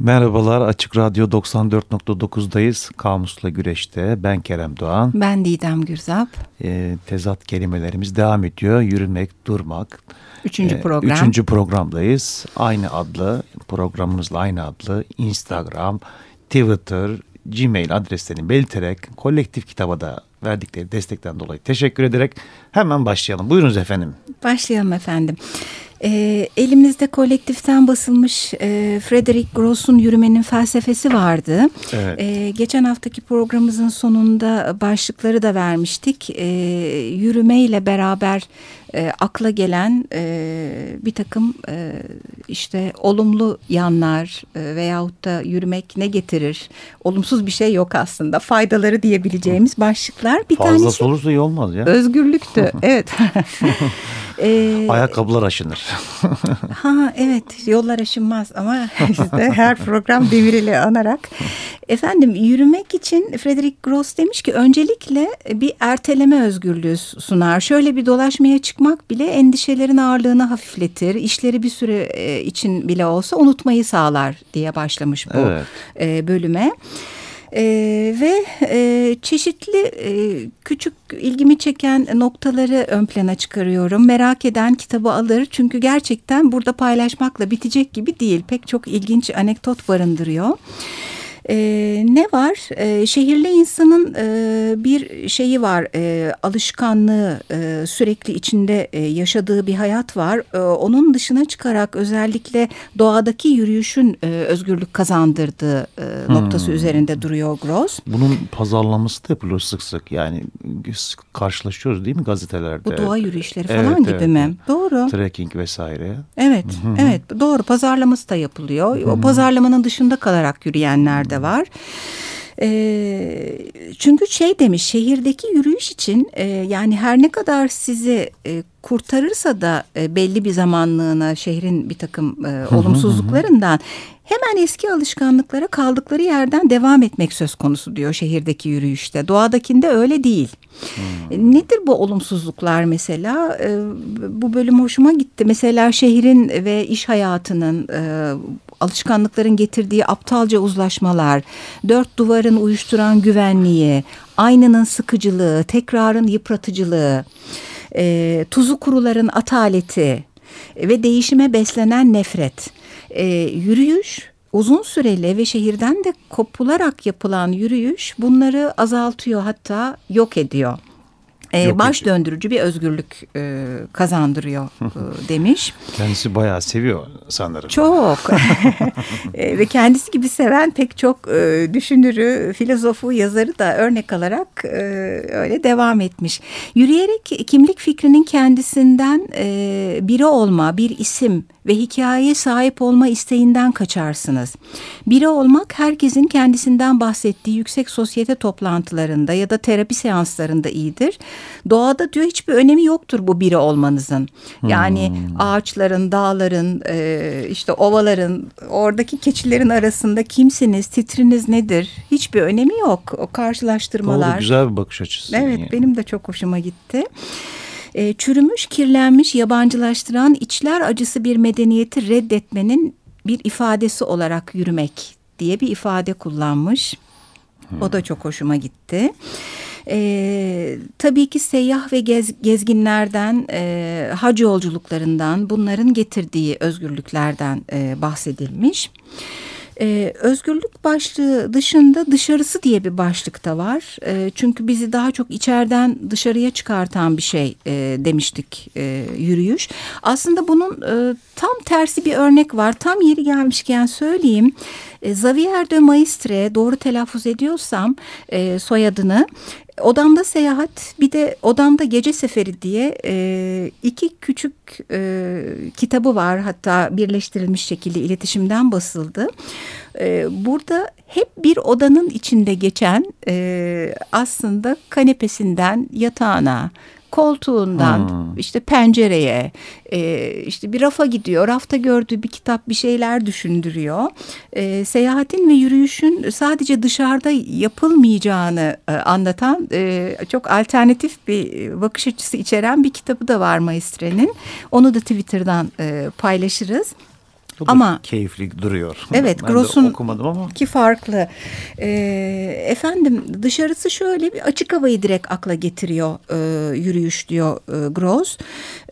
Merhabalar Açık Radyo 94.9'dayız. Kamusla Güreş'te ben Kerem Doğan. Ben Didem Gürzap. E, tezat kelimelerimiz devam ediyor. Yürümek, durmak. Üçüncü e, program. Üçüncü programdayız. Aynı adlı programımızla aynı adlı Instagram, Twitter, Gmail adreslerini belirterek kolektif kitaba da verdikleri destekten dolayı teşekkür ederek hemen başlayalım. Buyurunuz efendim. Başlayalım efendim. E, elimizde kolektiften basılmış e, Frederick Gross'un Yürümenin Felsefesi vardı. Evet. E, geçen haftaki programımızın sonunda başlıkları da vermiştik. E, yürüme ile beraber e, akla gelen e, bir takım e, işte olumlu yanlar e, veyahut da yürümek ne getirir? Olumsuz bir şey yok aslında. Faydaları diyebileceğimiz başlıklar. Bir Fazlası tanesi, olursa iyi olmaz ya. Özgürlüktü. evet. Ee, Ayakkabılar aşınır. ha evet yollar aşınmaz ama işte her program deviriyle anarak. Efendim yürümek için Frederick Gross demiş ki öncelikle bir erteleme özgürlüğü sunar. Şöyle bir dolaşmaya çıkmak bile endişelerin ağırlığını hafifletir. İşleri bir süre e, için bile olsa unutmayı sağlar diye başlamış bu evet. E, bölüme. E, ve e, çeşitli e, küçük ilgimi çeken noktaları ön plana çıkarıyorum. Merak eden kitabı alır çünkü gerçekten burada paylaşmakla bitecek gibi değil. Pek çok ilginç anekdot barındırıyor. E, ne var? E, şehirli insanın e, bir şeyi var, e, alışkanlığı e, sürekli içinde e, yaşadığı bir hayat var. E, onun dışına çıkarak özellikle doğadaki yürüyüşün e, özgürlük kazandırdığı e, hmm. noktası üzerinde duruyor Gross. Bunun pazarlaması da yapılıyor sık sık. Yani karşılaşıyoruz değil mi gazetelerde? Bu doğa yürüyüşleri falan evet, gibi evet. mi? Doğru. Trekking vesaire. Evet, Hı -hı. evet doğru. Pazarlaması da yapılıyor. Hı -hı. O pazarlamanın dışında kalarak yürüyenler de var. E, çünkü şey demiş şehirdeki yürüyüş için e, yani her ne kadar sizi e, kurtarırsa da e, belli bir zamanlığına şehrin bir takım e, olumsuzluklarından hemen eski alışkanlıklara kaldıkları yerden devam etmek söz konusu diyor şehirdeki yürüyüşte. Doğadakinde öyle değil. Hmm. Nedir bu olumsuzluklar mesela? E, bu bölüm hoşuma gitti. Mesela şehrin ve iş hayatının e, alışkanlıkların getirdiği aptalca uzlaşmalar, dört duvarın uyuşturan güvenliği, aynanın sıkıcılığı, tekrarın yıpratıcılığı, e, tuzu kuruların ataleti ve değişime beslenen nefret. E, yürüyüş uzun süreli ve şehirden de kopularak yapılan yürüyüş bunları azaltıyor hatta yok ediyor e, baş ediyor. döndürücü bir özgürlük e, kazandırıyor e, demiş. Kendisi bayağı seviyor sanırım. Çok e, ve kendisi gibi seven pek çok e, düşünürü, filozofu, yazarı da örnek alarak e, öyle devam etmiş. Yürüyerek kimlik fikrinin kendisinden e, biri olma, bir isim ve hikayeye sahip olma isteğinden kaçarsınız. Biri olmak herkesin kendisinden bahsettiği yüksek sosyete toplantılarında ya da terapi seanslarında iyidir. Doğada diyor hiçbir önemi yoktur bu biri olmanızın. Yani hmm. ağaçların, dağların, e, işte ovaların, oradaki keçilerin arasında kimsiniz, titriniz nedir? Hiçbir önemi yok o karşılaştırmalar. Doğru güzel bir bakış açısı. Evet yani. benim de çok hoşuma gitti. E, çürümüş, kirlenmiş, yabancılaştıran içler acısı bir medeniyeti reddetmenin bir ifadesi olarak yürümek diye bir ifade kullanmış. Hmm. O da çok hoşuma gitti. E, tabii ki seyyah ve gez, gezginlerden, e, hac yolculuklarından bunların getirdiği özgürlüklerden e, bahsedilmiş. Ee, özgürlük başlığı dışında dışarısı diye bir başlık da var. Ee, çünkü bizi daha çok içeriden dışarıya çıkartan bir şey e, demiştik e, yürüyüş. Aslında bunun e, tam tersi bir örnek var. Tam yeri gelmişken söyleyeyim. E, Xavier de Maistre doğru telaffuz ediyorsam e, soyadını Odamda Seyahat bir de Odamda Gece Seferi diye e, iki küçük e, kitabı var hatta birleştirilmiş şekilde iletişimden basıldı. E, burada hep bir odanın içinde geçen e, aslında kanepesinden yatağına koltuğundan hmm. işte pencereye e, işte bir rafa gidiyor rafta gördüğü bir kitap bir şeyler düşündürüyor e, seyahatin ve yürüyüşün sadece dışarıda yapılmayacağını e, anlatan e, çok alternatif bir bakış açısı içeren bir kitabı da var Maestre'nin onu da Twitter'dan e, paylaşırız. Bu da ama keyifli duruyor. Evet, ben Gross'un okumadım ama ki farklı. Ee, efendim dışarısı şöyle bir açık havayı direkt akla getiriyor e, yürüyüş diyor e, Gross.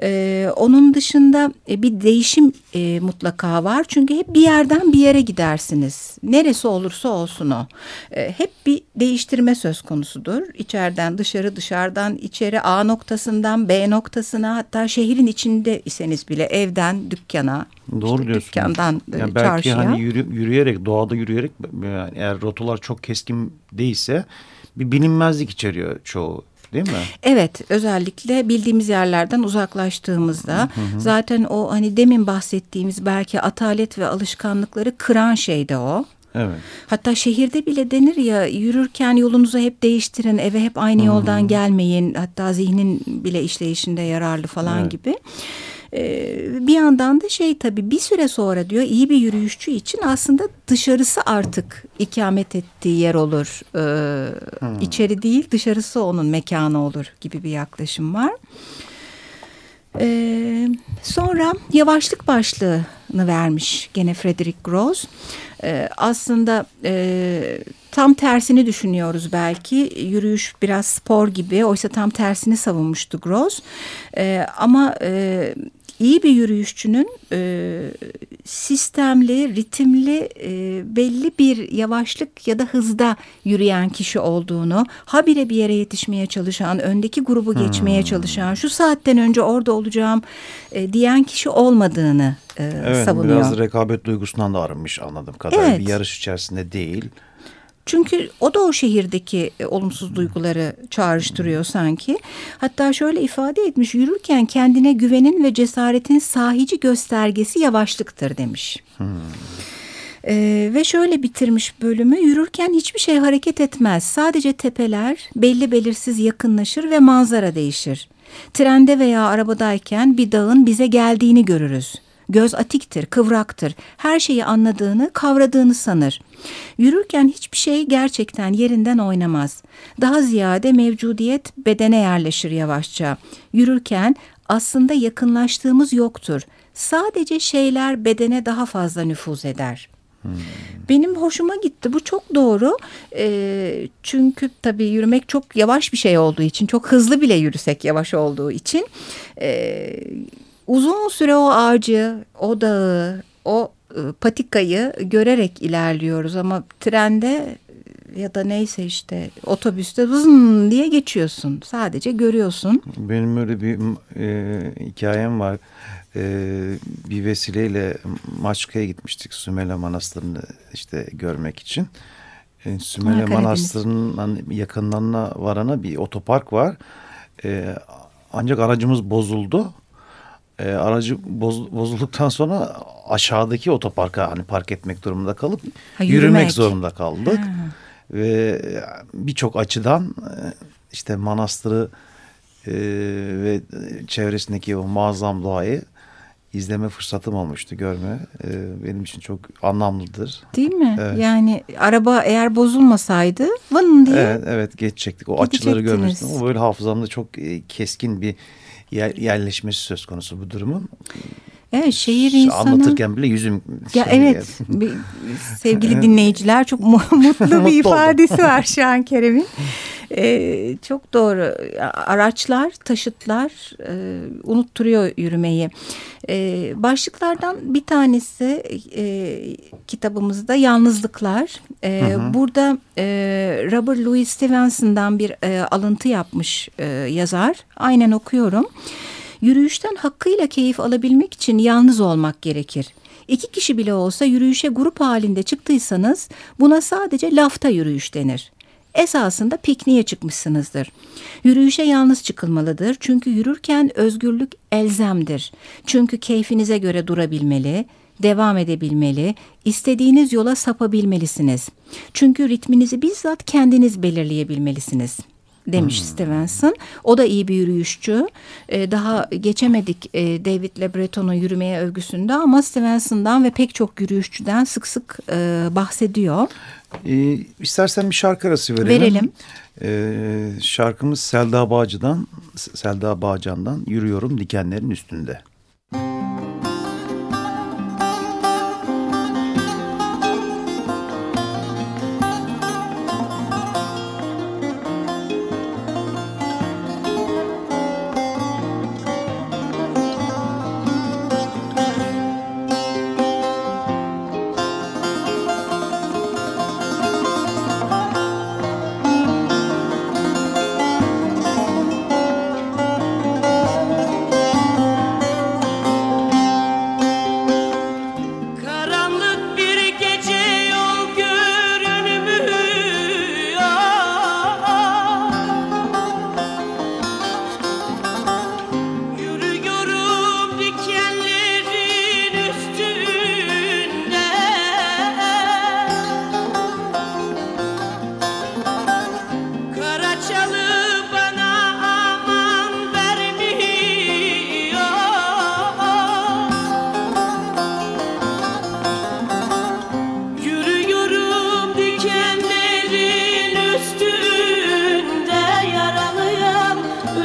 E, onun dışında e, bir değişim e, mutlaka var. Çünkü hep bir yerden bir yere gidersiniz. Neresi olursa olsun o. E, hep bir değiştirme söz konusudur. İçeriden dışarı, dışarıdan içeri A noktasından B noktasına hatta şehrin içinde iseniz bile evden dükkana, Doğru işte diyorsun. dükkandan e, Yani belki çarşıya. hani yürü- yürüyerek doğada yürüyerek yani eğer rotalar çok keskin değilse bir bilinmezlik içeriyor çoğu değil mi? Evet özellikle bildiğimiz yerlerden uzaklaştığımızda zaten o hani demin bahsettiğimiz belki atalet ve alışkanlıkları kıran şey de o. Evet. Hatta şehirde bile denir ya yürürken yolunuzu hep değiştirin eve hep aynı yoldan gelmeyin hatta zihnin bile işleyişinde yararlı falan Evet. gibi. Ee, yandan da şey tabii bir süre sonra diyor iyi bir yürüyüşçü için aslında dışarısı artık ikamet ettiği yer olur. Ee, içeri değil dışarısı onun mekanı olur gibi bir yaklaşım var. Ee, sonra yavaşlık başlığını vermiş gene Frederick Gross. Ee, aslında e, tam tersini düşünüyoruz belki. Yürüyüş biraz spor gibi. Oysa tam tersini savunmuştu Gross. Ee, ama e, iyi bir yürüyüşçünün e, sistemli, ritimli, e, belli bir yavaşlık ya da hızda yürüyen kişi olduğunu, habire bir yere yetişmeye çalışan, öndeki grubu geçmeye çalışan, şu saatten önce orada olacağım e, diyen kişi olmadığını e, Evet savunuyor. biraz rekabet duygusundan da arınmış anladığım kadarıyla. Evet. Bir yarış içerisinde değil. Çünkü o da o şehirdeki e, olumsuz duyguları çağrıştırıyor sanki. Hatta şöyle ifade etmiş yürürken kendine güvenin ve cesaretin sahici göstergesi yavaşlıktır demiş. Ee, ve şöyle bitirmiş bölümü yürürken hiçbir şey hareket etmez. Sadece tepeler belli belirsiz yakınlaşır ve manzara değişir. Trende veya arabadayken bir dağın bize geldiğini görürüz. Göz atiktir, kıvraktır. Her şeyi anladığını, kavradığını sanır. Yürürken hiçbir şey gerçekten yerinden oynamaz. Daha ziyade mevcudiyet bedene yerleşir yavaşça. Yürürken aslında yakınlaştığımız yoktur. Sadece şeyler bedene daha fazla nüfuz eder. Benim hoşuma gitti. Bu çok doğru. Ee, çünkü tabii yürümek çok yavaş bir şey olduğu için, çok hızlı bile yürüsek yavaş olduğu için ee, uzun süre o ağacı, o dağı, o e, patikayı görerek ilerliyoruz ama trende ya da neyse işte otobüste hızın diye geçiyorsun. Sadece görüyorsun. Benim öyle bir e, hikayem var. E, bir vesileyle Maçka'ya gitmiştik Sümele Manastırı'nı işte görmek için. E, Sümele Ha. Manastırı'nın yakınlarına varana bir otopark var. E, ancak aracımız bozuldu. E, aracı boz- bozulduktan sonra aşağıdaki otoparka hani park etmek durumunda kalıp Ha, yürümek. yürümek. zorunda kaldık. Ha. Ve birçok açıdan e, işte manastırı e, ve çevresindeki o muazzam doğayı izleme fırsatım olmuştu görme. E, benim için çok anlamlıdır. Değil mi? Evet. Yani araba eğer bozulmasaydı vın diye Evet evet geçecektik. O açıları görmüştüm. Ama böyle hafızamda çok e, keskin bir yerleşmesi söz konusu bu durumun. Evet şehir insanı. Anlatırken bile yüzüm Ya evet bir- sevgili dinleyiciler çok mu- mutlu bir ifadesi var şu an Kerem'in. Ee, çok doğru araçlar taşıtlar e, unutturuyor yürümeyi. Ee, başlıklardan bir tanesi e, kitabımızda yalnızlıklar. Ee, Burada e, Robert Louis Stevenson'dan bir e, alıntı yapmış e, yazar. Aynen okuyorum. Yürüyüşten hakkıyla keyif alabilmek için yalnız olmak gerekir. İki kişi bile olsa yürüyüşe grup halinde çıktıysanız buna sadece lafta yürüyüş denir. Esasında pikniğe çıkmışsınızdır. Yürüyüşe yalnız çıkılmalıdır çünkü yürürken özgürlük elzemdir. Çünkü keyfinize göre durabilmeli, devam edebilmeli, istediğiniz yola sapabilmelisiniz. Çünkü ritminizi bizzat kendiniz belirleyebilmelisiniz demiş Stevenson. O da iyi bir yürüyüşçü. Ee, daha geçemedik e, David Le Breton'un yürümeye övgüsünde ama Stevenson'dan ve pek çok yürüyüşçüden sık sık e, bahsediyor. E, istersen bir şarkı arası verelim. Verelim. E, şarkımız Selda Bağcı'dan, Selda Bağcan'dan Yürüyorum Dikenlerin Üstünde.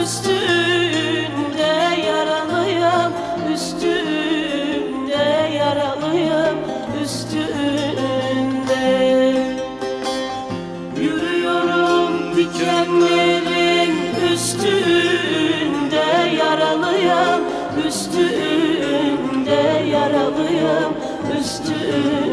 Üstünde yaralıyım, üstünde yaralıyım, üstünde Yürüyorum dikenlerin üstünde yaralıyım, üstünde yaralıyım, üstünde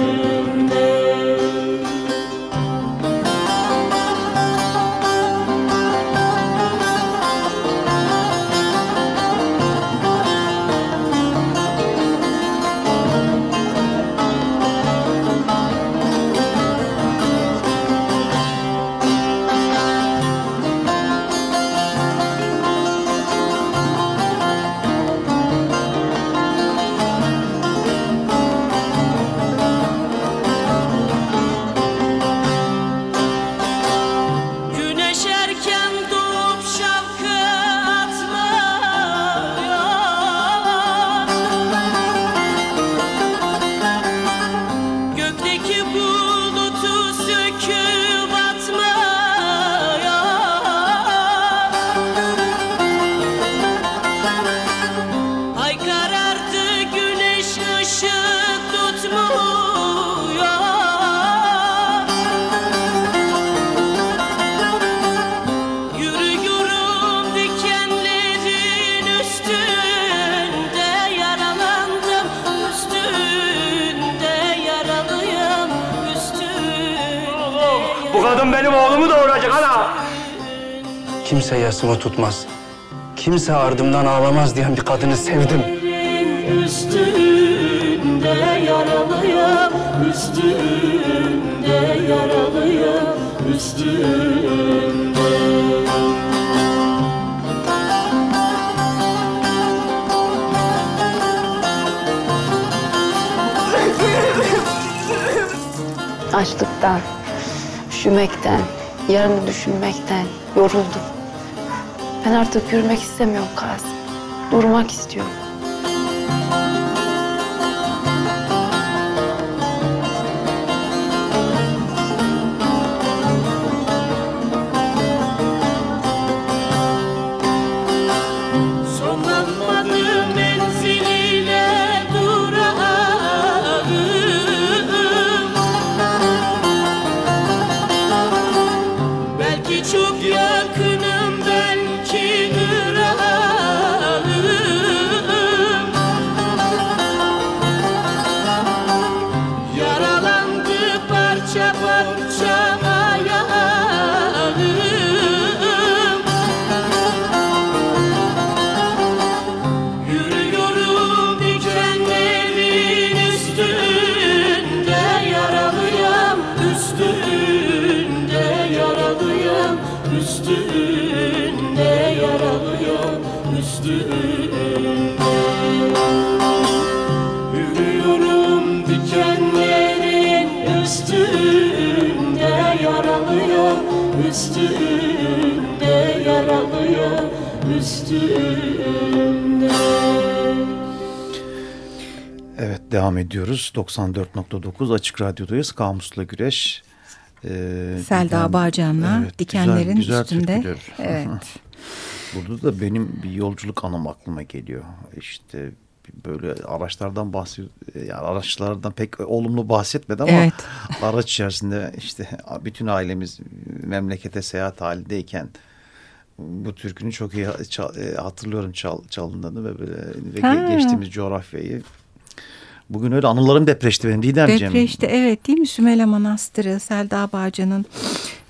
Kimse yasımı tutmaz. Kimse ardımdan ağlamaz diyen bir kadını sevdim. Üstünde yaralıyım, üstünde yaralıyım, üstünde. Açlıktan, üşümekten, yarını düşünmekten yoruldum. Ben artık yürümek istemiyorum Kasım. Durmak istiyorum. Ediyoruz. 94.9 Açık Radyo'dayız. Kamusla Güreş. Ee, Selda Diken, Bağcan'la evet, dikenlerin güzel, güzel üstünde. Evet. Burada da benim bir yolculuk anım aklıma geliyor. İşte böyle araçlardan bahsediyor. Yani araçlardan pek olumlu bahsetmedi ama evet. araç içerisinde işte bütün ailemiz memlekete seyahat halindeyken bu türkünü çok iyi e, hatırlıyorum çal, çalındığını ve böyle ve geçtiğimiz coğrafyayı. Bugün öyle anılarım depreşti benim Didemciğim. Depreşti evet değil mi Sümele Manastırı, Selda Bağcan'ın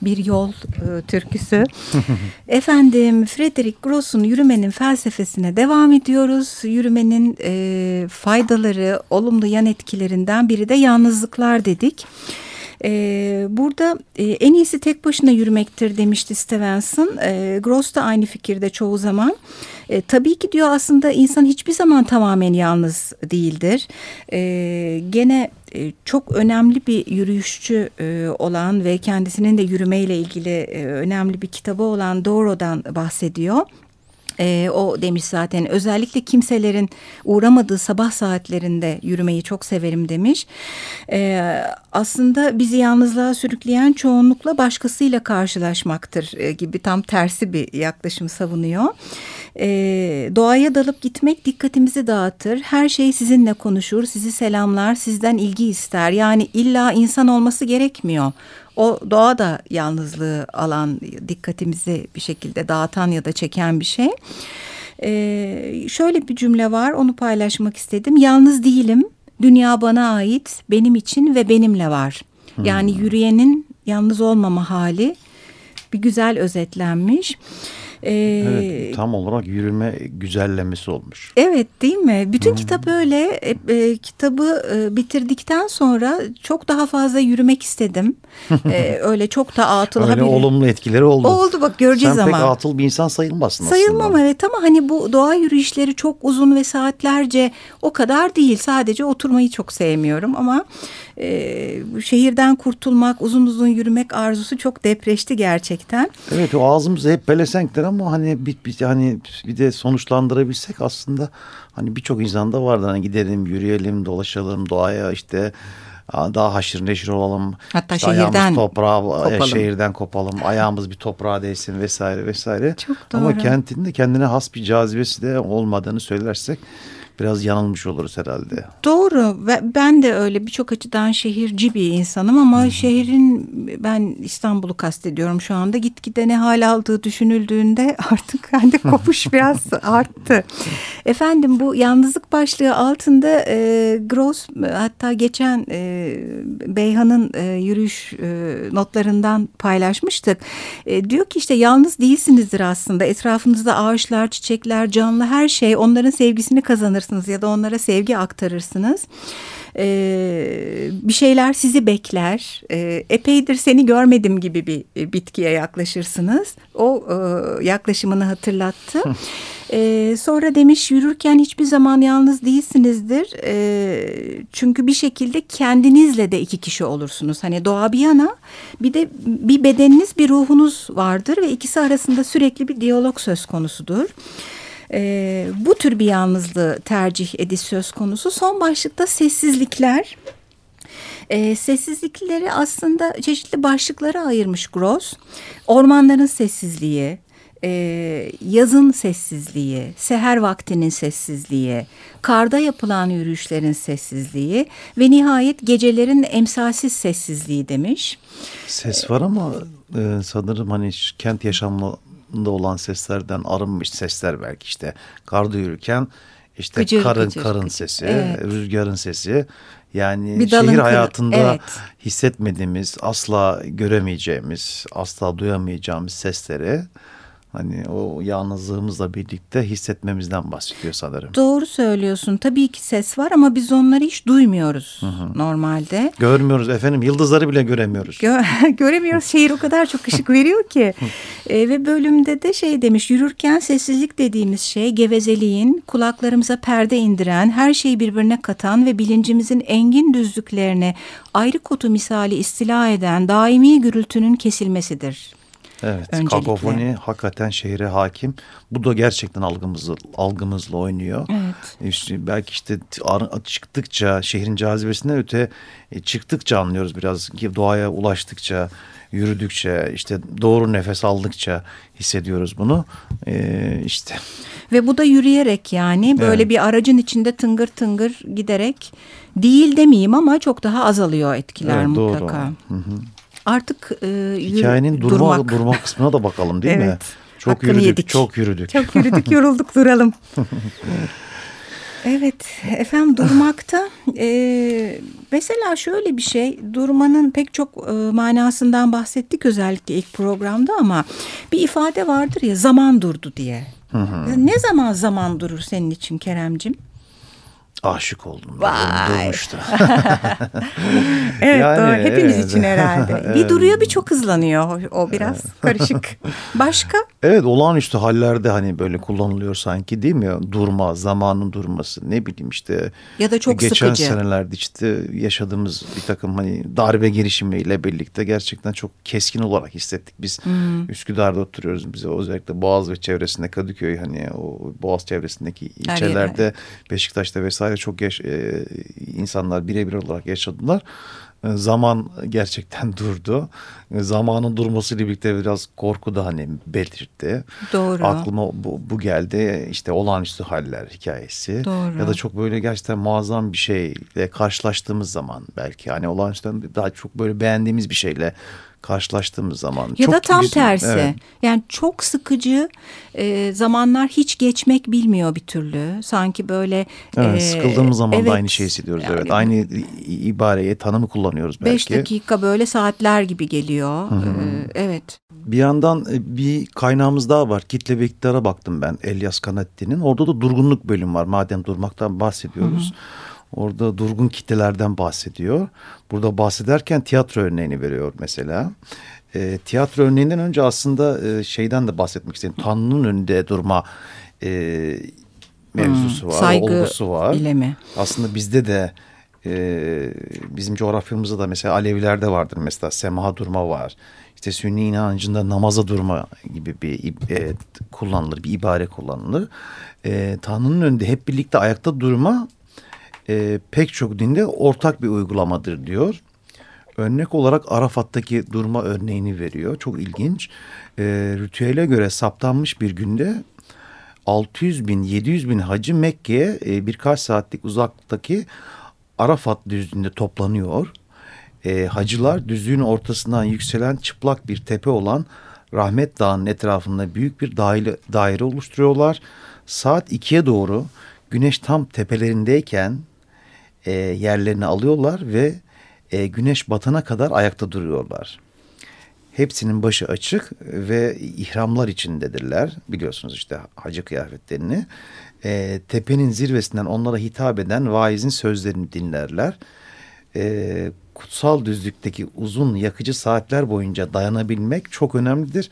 bir yol e, türküsü. Efendim Frederick Gross'un yürümenin felsefesine devam ediyoruz. Yürümenin e, faydaları, olumlu yan etkilerinden biri de yalnızlıklar dedik. E, burada e, en iyisi tek başına yürümektir demişti Stevenson. E, Gross da aynı fikirde çoğu zaman. E, tabii ki diyor aslında insan hiçbir zaman tamamen yalnız değildir. E, gene çok önemli bir yürüyüşçü e, olan ve kendisinin de yürümeyle ilgili e, önemli bir kitabı olan Doro'dan bahsediyor. E, o demiş zaten özellikle kimselerin uğramadığı sabah saatlerinde yürümeyi çok severim demiş. E, aslında bizi yalnızlığa sürükleyen çoğunlukla başkasıyla karşılaşmaktır e, gibi tam tersi bir yaklaşım savunuyor. E, doğaya dalıp gitmek dikkatimizi dağıtır. Her şey sizinle konuşur, sizi selamlar, sizden ilgi ister. Yani illa insan olması gerekmiyor. O doğa da yalnızlığı alan, dikkatimizi bir şekilde dağıtan ya da çeken bir şey. Ee, şöyle bir cümle var, onu paylaşmak istedim. Yalnız değilim, Dünya bana ait, benim için ve benimle var. Yani yürüyenin yalnız olmama hali bir güzel özetlenmiş. Ee, Evet, tam olarak yürüme güzellemesi olmuş. Evet değil mi? Bütün kitap öyle. E, e, kitabı e, bitirdikten sonra çok daha fazla yürümek istedim. E, öyle çok da atıl. Öyle habire- olumlu etkileri oldu. Oldu bak göreceğiz Sen ama. pek atıl bir insan sayılmazsın Sayılmam aslında. evet ama hani bu doğa yürüyüşleri çok uzun ve saatlerce o kadar değil. Sadece oturmayı çok sevmiyorum ama e, bu şehirden kurtulmak, uzun uzun yürümek arzusu çok depreşti gerçekten. Evet o ağzımızda hep pelesenkler ama hani bir, bir, hani bir de sonuçlandırabilsek aslında hani birçok insanda vardı hani gidelim yürüyelim dolaşalım doğaya işte daha haşır neşir olalım. Hatta İşte şehirden toprağa, e, kopalım. şehirden kopalım ayağımız bir toprağa değsin vesaire vesaire. Çok Ama doğru. kentinde kendine has bir cazibesi de olmadığını söylersek biraz yanılmış oluruz herhalde. Doğru ve ben de öyle birçok açıdan şehirci bir insanım ama şehrin ben İstanbul'u kastediyorum şu anda gitgide ne hal aldığı düşünüldüğünde artık bende kopuş biraz arttı. Efendim bu yalnızlık başlığı altında e, Gross hatta geçen e, Beyhan'ın e, yürüyüş e, notlarından paylaşmıştık. E, diyor ki işte yalnız değilsinizdir aslında etrafınızda ağaçlar, çiçekler, canlı her şey onların sevgisini kazanırsınız ya da onlara sevgi aktarırsınız. Ee, bir şeyler sizi bekler. Ee, epeydir seni görmedim gibi bir e, bitkiye yaklaşırsınız. O e, yaklaşımını hatırlattı. Ee, sonra demiş yürürken hiçbir zaman yalnız değilsinizdir. Ee, çünkü bir şekilde kendinizle de iki kişi olursunuz. Hani doğa bir yana bir de bir bedeniniz bir ruhunuz vardır ve ikisi arasında sürekli bir diyalog söz konusudur. Ee, bu tür bir yalnızlığı tercih ediş söz konusu. Son başlıkta sessizlikler. Ee, sessizlikleri aslında çeşitli başlıklara ayırmış Gross. Ormanların sessizliği, e, yazın sessizliği, seher vaktinin sessizliği, karda yapılan yürüyüşlerin sessizliği ve nihayet gecelerin emsalsiz sessizliği demiş. Ses var ama e, sanırım hani kent yaşamında olan seslerden arınmış sesler belki işte karda yürürken işte Gıcır karın gıcır karın gıcır. sesi, Evet. rüzgarın sesi. Yani Bir dalın şehir hayatında evet. hissetmediğimiz, asla göremeyeceğimiz, asla duyamayacağımız sesleri hani o yalnızlığımızla birlikte hissetmemizden bahsediyor sanırım. Doğru söylüyorsun. Tabii ki ses var ama biz onları hiç duymuyoruz normalde. Görmüyoruz efendim yıldızları bile göremiyoruz. Gö- göremiyoruz. Şehir o kadar çok ışık veriyor ki. E, ve bölümde de şey demiş yürürken sessizlik dediğimiz şey gevezeliğin kulaklarımıza perde indiren, her şeyi birbirine katan ve bilincimizin engin düzlüklerine ayrı kotu misali istila eden daimi gürültünün kesilmesidir. Evet, Öncelikle. kakofoni hakikaten şehre hakim. Bu da gerçekten algımızla, algımızla oynuyor. Evet. İşte belki işte çıktıkça, şehrin cazibesinden öte e, çıktıkça anlıyoruz biraz. Ki Doğaya ulaştıkça, yürüdükçe, işte doğru nefes aldıkça hissediyoruz bunu. Ee, işte Ve bu da yürüyerek yani böyle Evet. bir aracın içinde tıngır tıngır giderek değil demeyeyim ama çok daha azalıyor etkiler Evet, doğru. mutlaka. Artık e, yürü- hikayenin durma, durmak. durma kısmına da bakalım değil mi? Evet, Çok hakkını yürüdük, yedik. çok yürüdük. Çok yürüdük yorulduk duralım. Evet efendim durmakta e, mesela şöyle bir şey durmanın pek çok e, manasından bahsettik özellikle ilk programda ama bir ifade vardır ya zaman durdu diye. Ne zaman zaman durur senin için Keremcim? Aşık oldum. Vay. Durmuştu. Evet Yani, doğru hepimiz evet. için herhalde. Bir duruyor bir çok hızlanıyor o, biraz karışık. Başka? Evet olağanüstü hallerde hani böyle kullanılıyor sanki değil mi? Durma, zamanın durması ne bileyim işte. Ya da çok Geçen sıkıcı. senelerde işte yaşadığımız bir takım hani darbe girişimiyle birlikte gerçekten çok keskin olarak hissettik. Biz Hmm. Üsküdar'da oturuyoruz bize özellikle Boğaz ve çevresinde Kadıköy hani o Boğaz çevresindeki ilçelerde Beşiktaş'ta vesaire çok yaş- e, insanlar birebir olarak yaşadılar. E, Zaman gerçekten durdu. E, Zamanın durmasıyla birlikte biraz korku da hani belirtti. Doğru. Aklıma bu, bu geldi işte olağanüstü haller hikayesi. Doğru. Ya da çok böyle gerçekten muazzam bir şeyle karşılaştığımız zaman belki hani olağanüstü daha çok böyle beğendiğimiz bir şeyle karşılaştığımız zaman. Ya çok da tam güzel- tersi. Evet. Yani çok sıkıcı e, zamanlar hiç geçmek bilmiyor bir türlü. Sanki böyle Evet, e, sıkıldığımız zaman evet, da aynı şeyi hissediyoruz. yani evet, aynı i- ibareyi, tanımı kullanıyoruz belki. Beş dakika böyle saatler gibi geliyor. Ee, evet. Bir yandan e, bir kaynağımız daha var. Kitle ve iktidara baktım ben Elias Canetti'nin. Orada da durgunluk bölüm var. Madem durmaktan bahsediyoruz. Orada durgun kitlelerden bahsediyor. Burada bahsederken tiyatro örneğini veriyor mesela. E, tiyatro örneğinden önce aslında e, şeyden de bahsetmek istedim. Tanrı'nın önünde durma e, mevzusu var, Saygı olgusu var. ile mi? Aslında bizde de e, bizim coğrafyamızda da mesela Alevilerde vardır mesela semaha durma var. İşte Sünni inancında namaza durma gibi bir e, kullanılır, bir ibare kullanılır. E, Tanrı'nın önünde hep birlikte ayakta durma e, pek çok dinde ortak bir uygulamadır diyor. Örnek olarak Arafat'taki durma örneğini veriyor. Çok ilginç. E, ritüele göre saptanmış bir günde 600 bin 700 bin hacı Mekke'ye e, birkaç saatlik uzaklıktaki Arafat düzlüğünde toplanıyor. E, hacılar düzlüğün ortasından yükselen çıplak bir tepe olan Rahmet Dağı'nın etrafında büyük bir daire, daire oluşturuyorlar. Saat 2'ye doğru güneş tam tepelerindeyken e, yerlerini alıyorlar ve e, güneş batana kadar ayakta duruyorlar. Hepsinin başı açık ve ihramlar içindedirler. Biliyorsunuz işte hacı kıyafetlerini. E, tepenin zirvesinden onlara hitap eden vaizin sözlerini dinlerler. E, kutsal düzlükteki uzun yakıcı saatler boyunca dayanabilmek çok önemlidir.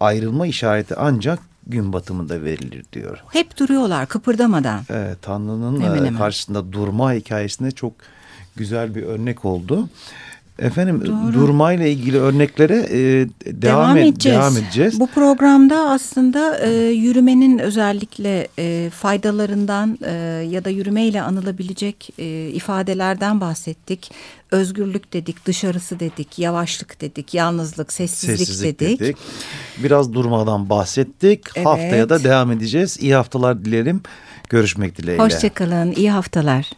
Ayrılma işareti ancak gün batımında verilir diyor. Hep duruyorlar kıpırdamadan. Evet, Tanrı'nın Hemen e, hemen. karşısında durma hikayesinde çok güzel bir örnek oldu. Efendim Doğru. durmayla ilgili örneklere e, devam, Devam, edeceğiz. devam edeceğiz. Bu programda aslında e, yürümenin özellikle e, faydalarından e, ya da yürümeyle anılabilecek e, ifadelerden bahsettik. Özgürlük dedik, dışarısı dedik, yavaşlık dedik, yalnızlık, sessizlik, Sessizlik dedik. dedik. Biraz durmadan bahsettik. Evet. Haftaya da devam edeceğiz. İyi haftalar dilerim. Görüşmek dileğiyle. Hoşçakalın, iyi haftalar.